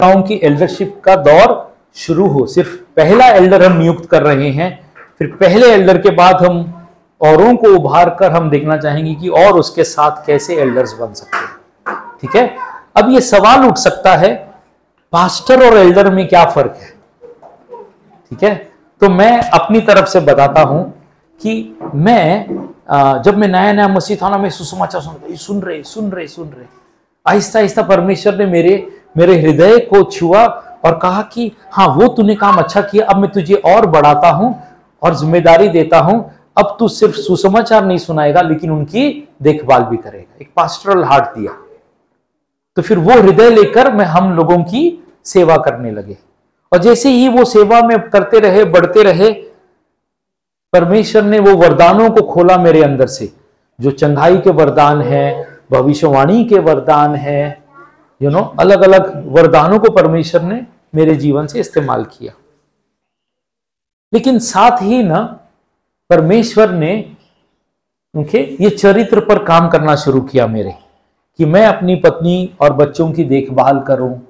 की एल्डरशिप का दौर शुरू हो। सिर्फ़ पहला एल्डर हम नियुक्त कर रहे हैं, फिर पहले एल्डर के बाद हम औरों को उभार कर हम देखना चाहेंगे कि और उसके साथ कैसे एल्डर्स बन सकते हैं। ठीक है? अब ये सवाल उठ सकता है पास्टर और एल्डर में क्या फ़र्क है? ठीक है? तो मैं अपनी तरफ़ से बताता हूँ कि मैं जब मैं नया नया मसीह था ना मैं सुसमाचार सुन सुन रहे सुन रहे सुन रहे आहिस्ता आहिस्ता परमेश्वर ने मेरे मेरे हृदय को छुआ और कहा कि हाँ वो तूने काम अच्छा किया, अब मैं तुझे और बढ़ाता हूँ और ज़िम्मेदारी देता हूँ। अब तू सिर्फ़ सुसमाचार नहीं सुनाएगा, लेकिन उनकी देखभाल भी करेगा। एक पास्टरल हार्ट दिया। तो फिर वो हृदय लेकर मैं हम लोगों की सेवा करने लगे। और जैसे ही वो सेवा में करते रहे, बढ़ते रहे, परमेश्वर ने वो वरदानों को खोला मेरे अंदर से, जो चंगाई के वरदान है, भविष्यवाणी के वरदान है यू नो अलग अलग वरदानों को परमेश्वर ने मेरे जीवन से इस्तेमाल किया। लेकिन साथ ही ना, परमेश्वर ने उनके ये चरित्र पर काम करना शुरू किया मेरे, कि मैं अपनी पत्नी और बच्चों की देखभाल करूँ,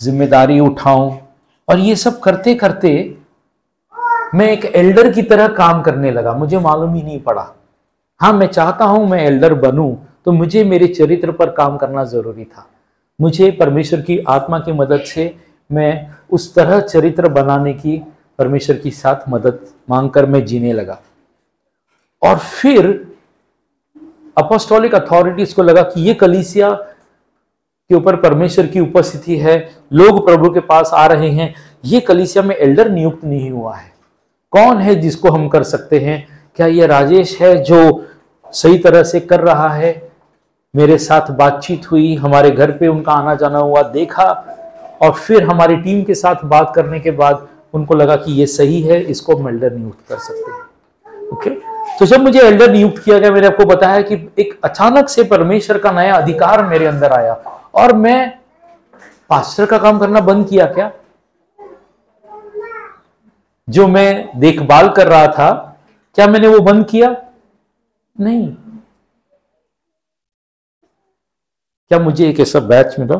ज़िम्मेदारी उठाऊं, और ये सब करते करते मैं एक एल्डर की तरह काम करने लगा। मुझे मालूम ही नहीं पड़ा। हाँ मैं चाहता हूँ मैं एल्डर बनूं तो मुझे मेरे चरित्र पर काम करना ज़रूरी था। मुझे परमेश्वर की आत्मा की मदद से मैं उस तरह चरित्र बनाने की परमेश्वर की साथ मदद मांगकर मैं जीने लगा। और फिर अपोस्टोलिक अथॉरिटीज को लगा कि ये कलीसिया के ऊपर परमेश्वर की उपस्थिति है, लोग प्रभु के पास आ रहे हैं, ये कलीसिया में एल्डर नियुक्त नहीं हुआ है। कौन है जिसको हम कर सकते हैं? क्या ये राजेश है जो सही तरह से कर रहा है? मेरे साथ बातचीत हुई, हमारे घर पे उनका आना जाना हुआ, देखा और फिर हमारी टीम के साथ बात करने के बाद उनको लगा कि ये सही है, इसको हम एल्डर नियुक्त कर सकते हैं। ओके तो जब मुझे एल्डर नियुक्त किया गया, मैंने आपको बताया कि एक अचानक से परमेश्वर का नया अधिकार मेरे अंदर आया और मैं पास्टर का काम करना बंद किया क्या? जो मैं देखभाल कर रहा था, क्या मैंने वो बंद किया? नहीं। क्या मुझे एक ऐसा बैच मिला?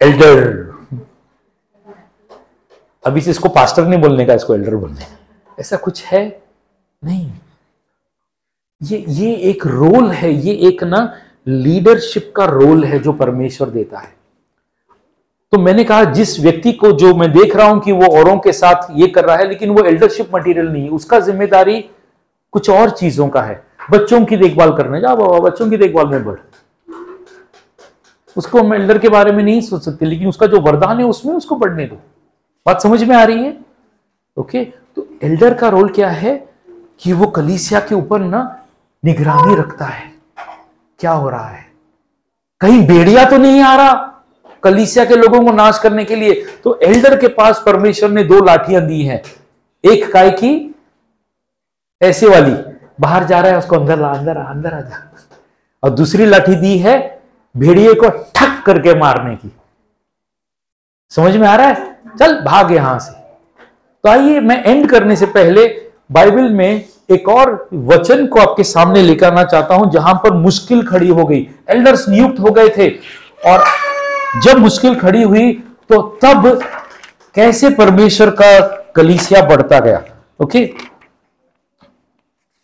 एल्डर अभी से इसको पास्टर नहीं बोलने का इसको एल्डर बोलने। का ऐसा कुछ है? नहीं। ये ये एक रोल है ये एक ना लीडरशिप का रोल है जो परमेश्वर देता है। तो मैंने कहा जिस व्यक्ति को जो मैं देख रहा हूँ कि वो औरों के साथ ये कर रहा है लेकिन वो एल्डरशिप मटेरियल नहीं है उसका ज़िम्मेदारी कुछ और चीज़ों का है। बच्चों की देखभाल करने, जा बाबा, बच्चों की देखभाल में बढ़। उसको हम एल्डर के बारे में नहीं सोच सकते, लेकिन उसका जो वरदान है उसमें उसको बढ़ने दो। बात समझ में आ रही है? ओके तो एल्डर का रोल क्या है? कि वो कलीसिया के ऊपर ना निगरानी रखता है। क्या हो रहा है? कहीं बेड़िया तो नहीं आ रहा कलीसिया के लोगों को नाश करने के लिए? तो एल्डर के पास परमेश्वर ने दो लाठियाँ दी हैं। एक काय की? ऐसे वाली। बाहर जा रहा है, उसको अंदर ला, अंदर आ अंदर आ जा। और दूसरी लाठी दी है भेड़िए को ठक करके मारने की। समझ में आ रहा है? चल, भाग यहाँ से। तो आइए, मैं एंड करने से पहले बाइबल में एक और वचन को आपके सामने लेकर आना चाहता हूँ, जहाँ पर मुश्किल खड़ी हो गई। एल्डर्स नियुक्त हो गए थे। और जब मुश्किल खड़ी हुई तो तब कैसे परमेश्वर का कलीसिया बढ़ता गया? ओके?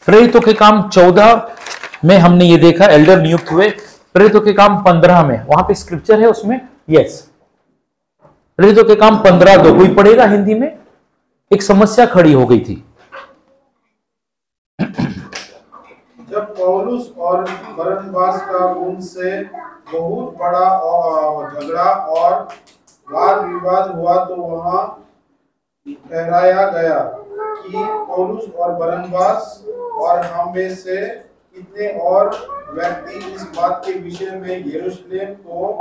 प्रेरितों के काम चौदह में हमने ये देखा, एल्डर नियुक्त हुए। प्रेरितों के काम पंद्रह में। वहाँ पे स्क्रिप्चर है उसमें यस प्रेरितों के काम पंद्रह दो। कोई पढ़ेगा हिंदी में? एक समस्या खड़ी हो गई थी। जब पौलुस और बरनबास का उनसे बहुत बड़ा झगड़ा और वाद विवाद हुआ तो वहाँ ठहराया गया कि पौलुस और बरनबास और हम में से कितने और व्यक्ति इस बात के विषय में यरूशलेम को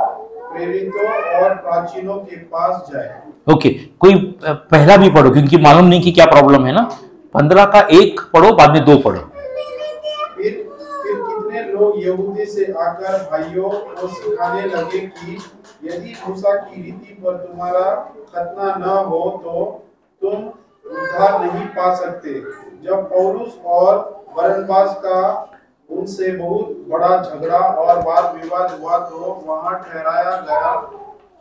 प्रेरितों और प्राचीनों के पास जाए? ओके okay, कोई पहला भी पढ़ो क्योंकि मालूम नहीं कि क्या प्रॉब्लम है ना। पंद्रह का एक पढ़ो बाद में दो पढ़ो। फिर फिर कितने लोग यहूदी से आकर भाइयों को सिखाने लगे कि यदि मूसा की रीति पर तुम्हारा खतना न हो तो तुम उद्धार नहीं पा सकते। जब पौलुस और बरनबास का उनसे बहुत बड़ा झगड़ा और वाद विवाद हुआ तो वहाँ ठहराया गया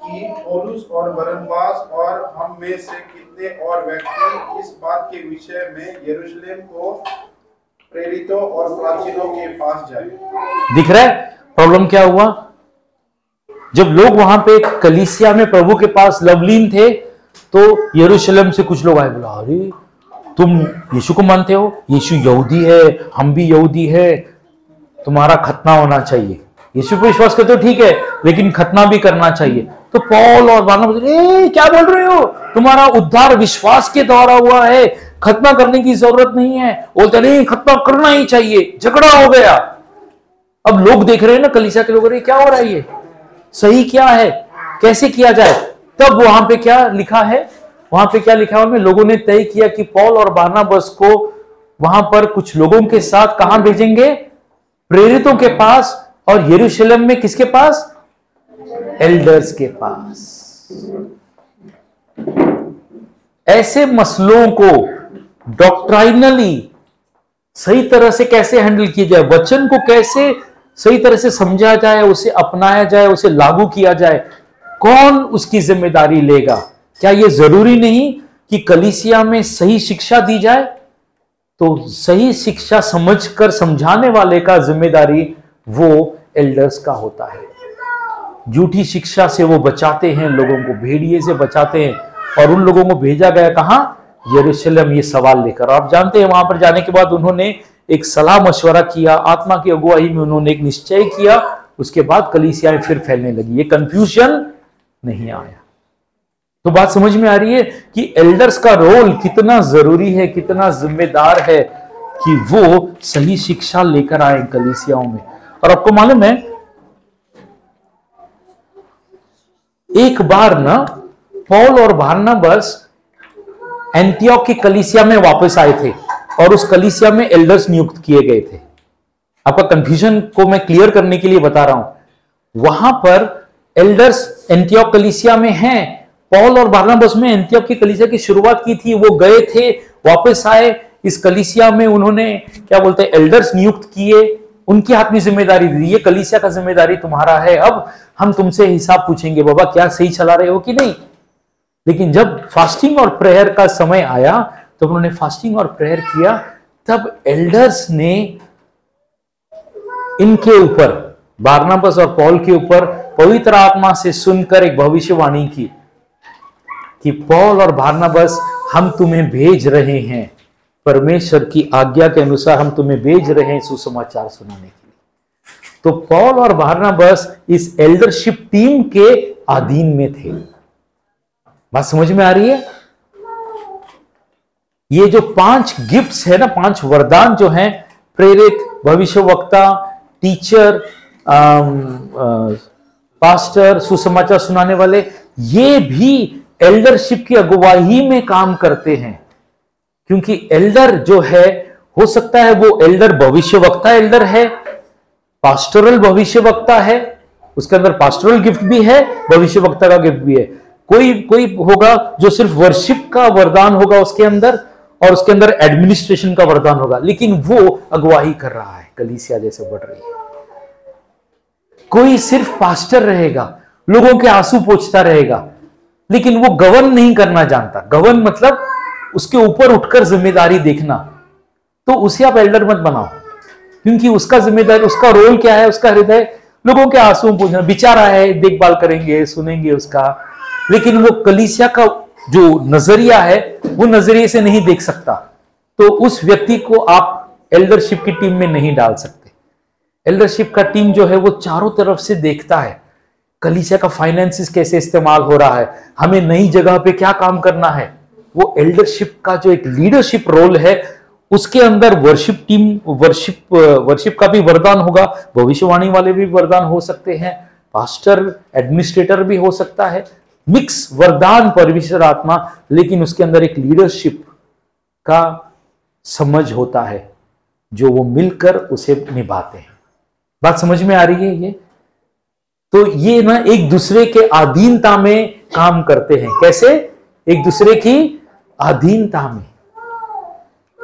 कि पौलुस और बरनबास और हम में से कितने और व्यक्ति इस बात के विषय में यरूशलेम को प्रेरितों और प्राचीनों के पास जाए। दिख रहा है? प्रॉब्लम क्या हुआ? जब लोग वहाँ पे कलीसिया में प्रभु के पास लवलीन थे तो यरूशलेम से कुछ लोग आए, बोला, अरे, तुम यीशु को मानते हो? यीशु यहूदी है, हम भी यहूदी है। तुम्हारा खतना होना चाहिए। यीशु पर विश्वास करते हो, ठीक है, लेकिन खतना भी करना चाहिए। तो पॉल और बारना बोले क्या बोल रहे हो? तुम्हारा उद्धार विश्वास के द्वारा हुआ है। खतना करने की ज़रूरत नहीं है। बोलते नहीं खतना करना ही चाहिए। झगड़ा हो गया। अब लोग देख रहे हैं ना कलिसा के लोग क्या हो रहा है ये? सही क्या है? कैसे किया जाए? तब वहाँ पे क्या लिखा है? वहाँ पे क्या लिखा है लोगों ने तय किया कि पॉल और बारनाबस को वहाँ पर कुछ लोगों के साथ कहाँ भेजेंगे? प्रेरितों के पास और यरूशलेम में किसके पास? एल्डर्स के पास। ऐसे मसलों को डॉक्ट्राइनली सही तरह से कैसे हैंडल किया जाए? वचन को कैसे सही तरह से समझा जाए, उसे अपनाया जाए, उसे लागू किया जाए? कौन उसकी ज़िम्मेदारी लेगा? क्या यह ज़रूरी नहीं कि कलिसिया में सही शिक्षा दी जाए? तो सही शिक्षा समझकर समझाने वाले का ज़िम्मेदारी वो एल्डर्स का होता है। झूठी शिक्षा से वो बचाते हैं, लोगों को भेड़िए से बचाते हैं। और उन लोगों को भेजा गया कहा? यरूशलेम। ये सवाल लेकर। आप जानते हैं, वहाँ पर जाने के बाद उन्होंने एक सलाह मशवरा किया। आत्मा की अगुवाई में उन्होंने एक निश्चय किया। उसके बाद कलीसियाएँ फिर फैलने लगी। ये कंफ्यूजन नहीं आया। तो बात समझ में आ रही है कि एल्डर्स का रोल कितना ज़रूरी है कितना जिम्मेदार है कि वो सही शिक्षा लेकर आए कलीसियाओं में। और आपको मालूम है एक बार ना पॉल और बस एंटियोक की कलिसिया में वापस आए थे और उस कलिसिया में एल्डर्स नियुक्त किए गए थे। आपका कंफ्यूजन को मैं क्लियर करने के लिए बता रहा हूँ। वहाँ पर एल्डर्स एंटियोक कलिसिया में हैं। पॉल और बारनाबस में एंटियोक की कलिसिया की शुरुआत की थी, वो गए थे, वापस आए। इस कलिसिया में उन्होंने, क्या बोलते हैं एल्डर्स नियुक्त किए। उनकी हाथ में ज़िम्मेदारी दी ये कलिसिया का ज़िम्मेदारी तुम्हारा है। अब हम तुमसे हिसाब पूछेंगे, बाबा, क्या सही चला रहे हो कि नहीं? लेकिन जब फास्टिंग और प्रेयर का समय आया तो उन्होंने फास्टिंग और प्रेयर किया, तब एल्डर्स ने इनके ऊपर बारनाबस और पॉल के ऊपर पवित्र आत्मा से सुनकर एक भविष्यवाणी की, कि पॉल और बारनाबस हम तुम्हें भेज रहे हैं। परमेश्वर की आज्ञा के अनुसार हम तुम्हें भेज रहे हैं सुसमाचार सुनाने के लिए। तो पॉल और बारनाबस इस एल्डरशिप टीम के अधीन में थे। बात समझ में आ रही है? ये जो पाँच गिफ्ट्स है ना, पाँच वरदान जो हैं, प्रेरित भविष्य वक्ता टीचर पास्टर, सुसमाचार सुनाने वाले, ये भी एल्डरशिप की अगुवाही में काम करते हैं। क्योंकि एल्डर जो है, हो सकता है वो एल्डर भविष्य वक्ता एल्डर है, पास्टरल भविष्य वक्ता है, उसके अंदर पास्टरल गिफ्ट भी है भविष्य वक्ता का गिफ्ट भी है। कोई कोई होगा जो सिर्फ़ वर्शिप का वरदान होगा उसके अंदर, और उसके अंदर एडमिनिस्ट्रेशन का वरदान होगा, लेकिन वो अगुवाही कर रहा है, कलीसिया जैसे बढ़ रही है। कोई सिर्फ़ पास्टर रहेगा, लोगों के आँसू पोछता रहेगा, लेकिन वो गवर्न नहीं करना जानता। गवर्न मतलब उसके ऊपर उठकर ज़िम्मेदारी देखना। तो उसे आप एल्डर मत बनाओ, क्योंकि उसका ज़िम्मेदारी, उसका रोल क्या है, उसका हृदय, लोगों के आँसू पूछना। बिचारा है, देखभाल करेंगे, सुनेंगे उसका। लेकिन वो कलीसिया का जो नज़रिया है, वो नज़रिए से नहीं देख सकता। तो उस व्यक्ति को आप एल्डरशिप की टीम में नहीं डाल सकते। एल्डरशिप का टीम जो है वो चारों तरफ़ से देखता है, कलीसिया का फाइनेंसिस कैसे इस्तेमाल हो रहा है, हमें नई जगह पे क्या काम करना है। वो एल्डरशिप का जो एक लीडरशिप रोल है, उसके अंदर वर्शिप टीम वर्शिप वर्शिप का भी वरदान होगा, भविष्यवाणी वाले भी वरदान हो सकते हैं पास्टर एडमिनिस्ट्रेटर भी हो सकता है। मिक्स वरदान परमेश्वर आत्मा, लेकिन उसके अंदर एक लीडरशिप का समझ होता है, जो वो मिलकर उसे निभाते हैं। बात समझ में आ रही है ये? तो ये ना एक दूसरे के अधीनता में काम करते हैं। कैसे? एक दूसरे की अधीनता में।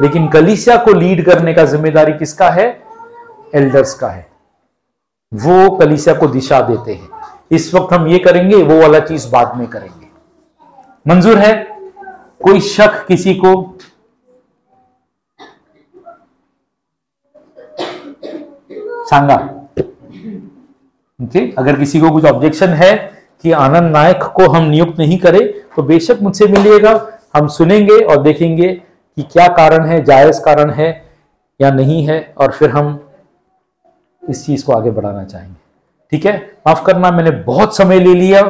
लेकिन कलिसिया को लीड करने का ज़िम्मेदारी किसका है? एल्डर्स का है। वो कलिसिया को दिशा देते हैं। इस वक्त हम ये करेंगे, वो वाला चीज़ बाद में करेंगे। मंजूर है? कोई शक किसी को? सांगा। ठीक अगर किसी को कुछ ऑब्जेक्शन है कि आनंद नायक को हम नियुक्त नहीं करें तो बेशक मुझसे मिलिएगा। हम सुनेंगे और देखेंगे कि क्या कारण है, जायज़ कारण है या नहीं है, और फिर हम इस चीज़ को आगे बढ़ाना चाहेंगे। ठीक है? माफ़ करना, मैंने बहुत समय ले लिया।